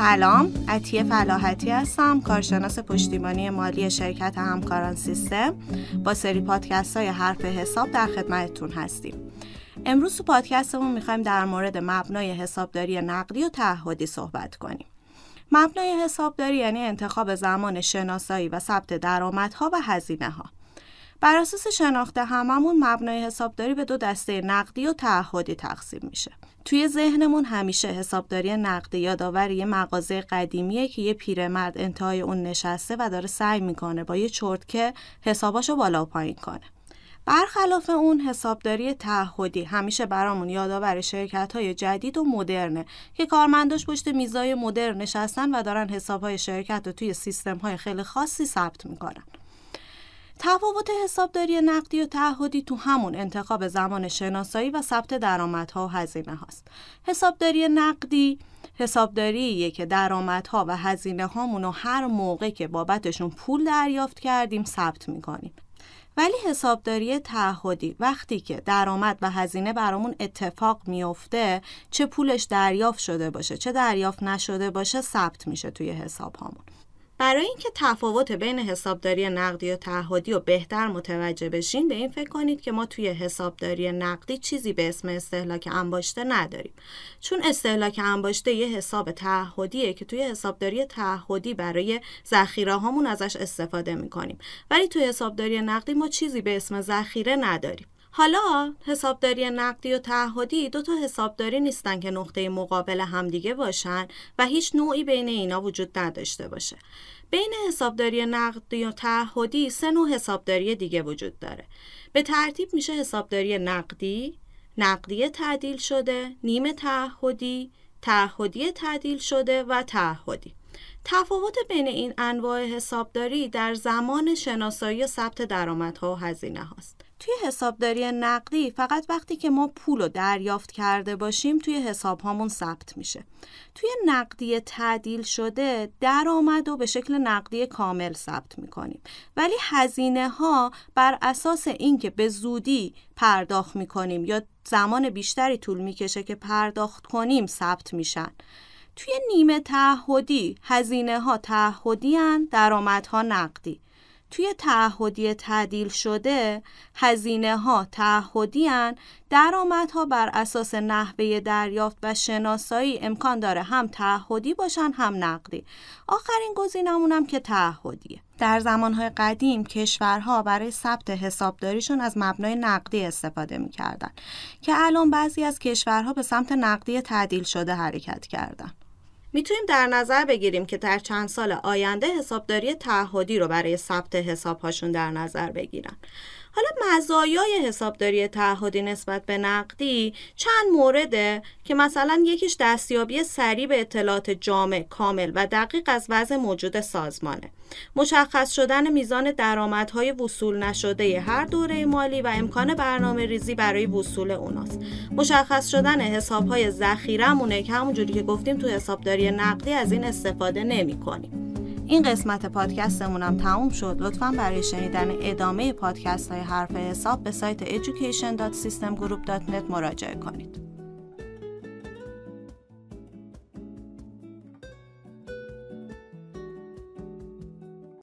سلام عطیه فلاحتی هستم کارشناس پشتیبانی مالی شرکت همکاران سیستم. با سری پادکست های حرف حساب در خدمتتون هستیم. امروز تو پادکستمون می‌خوایم در مورد مبنای حسابداری نقدی و تعهدی صحبت کنیم. مبنای حسابداری یعنی انتخاب زمان شناسایی و ثبت درآمدها و هزینه ها بر اساس شناخت هممون مبنای حسابداری به دو دسته نقدی و تعهدی تقسیم میشه. توی ذهنمون همیشه حسابداری نقدی یادآور یه مغازه قدیمیه که یه پیرمرد انتهای اون نشسته و داره سعی می‌کنه با یه چرتکه حساباشو بالا و پایین کنه. برخلاف اون حسابداری تعهدی همیشه برامون یادآور شرکت های جدید و مدرنه که کارمنداش پشت میزای مدرن نشستن و دارن حساب های شرکت رو توی سیستم های خیلی خاصی ثبت می‌کنن. تفاوت حسابداری نقدی و تعهدی تو همون انتخاب زمان شناسایی و ثبت درآمدها و هزینه هاست. حسابداری نقدی حسابداریه که درآمدها و هزینه هامون رو هر موقع که بابتشون پول دریافت کردیم ثبت می‌کنیم. ولی حسابداری تعهدی وقتی که درآمد و هزینه برامون اتفاق میفته چه پولش دریافت شده باشه چه دریافت نشده باشه ثبت میشه توی حساب هامون. برای اینکه تفاوت بین حسابداری نقدی و تعهدی رو بهتر متوجه بشین به این فکر کنید که ما توی حسابداری نقدی چیزی به اسم استهلاک انباشته نداریم. چون استهلاک انباشته یه حساب تعهدیه که توی حسابداری تعهدی برای ذخیره هامون ازش استفاده می‌کنیم. ولی توی حسابداری نقدی ما چیزی به اسم ذخیره نداریم. حالا حسابداری نقدی و تعهدی دو تا حسابداری نیستن که نقطه مقابل همدیگه باشن و هیچ نوعی بین اینا وجود نداشته باشه. بین حسابداری نقدی و تعهدی سه نوع حسابداری دیگه وجود داره. به ترتیب میشه حسابداری نقدی، نقدی تعدیل شده، نیم تعهدی، تعهدی تعدیل شده و تعهدی. تفاوت بین این انواع حسابداری در زمان شناسایی و ثبت درآمدها و هزینه هاست. توی حسابداری نقدی فقط وقتی که ما پول رو دریافت کرده باشیم توی حساب هامون ثبت میشه. توی نقدی تعدیل شده درآمد و به شکل نقدی کامل ثبت می‌کنیم. ولی هزینه ها بر اساس اینکه به زودی پرداخت می‌کنیم یا زمان بیشتری طول می‌کشه که پرداخت کنیم ثبت میشن. توی نیمه تعهدی هزینه ها تعهدی درآمدها نقدی. توی تعهدی تعدیل شده هزینه ها تعهدی هن درآمدها بر اساس نحوه دریافت و شناسایی امکان داره هم تعهدی باشن هم نقدی. آخرین گزینمونم که تعهدیه. در زمانهای قدیم کشورها برای ثبت حسابداریشون از مبنای نقدی استفاده می‌کردن که الان بعضی از کشورها به سمت نقدی تعدیل شده حرکت کردن. می‌تونیم در نظر بگیریم که در چند سال آینده حسابداری تعهدی رو برای ثبت حسابهاشون در نظر بگیرن. حالا مزایای حسابداری تعهدی نسبت به نقدی چند مورده که مثلا یکیش دستیابی سریع به اطلاعات جامع کامل و دقیق از وضع موجود سازمانه. مشخص شدن میزان درآمدهای وصول نشده هر دوره مالی و امکان برنامه ریزی برای وصول اوناست. مشخص شدن حسابهای ذخیره‌مونه که همونجوری که گفتیم تو حسابداری نقدی از این استفاده نمی کنیم. این قسمت پادکستمون هم تموم شد لطفا برای شنیدن ادامه پادکست های حرف حساب به سایت education.systemgroup.net مراجعه کنید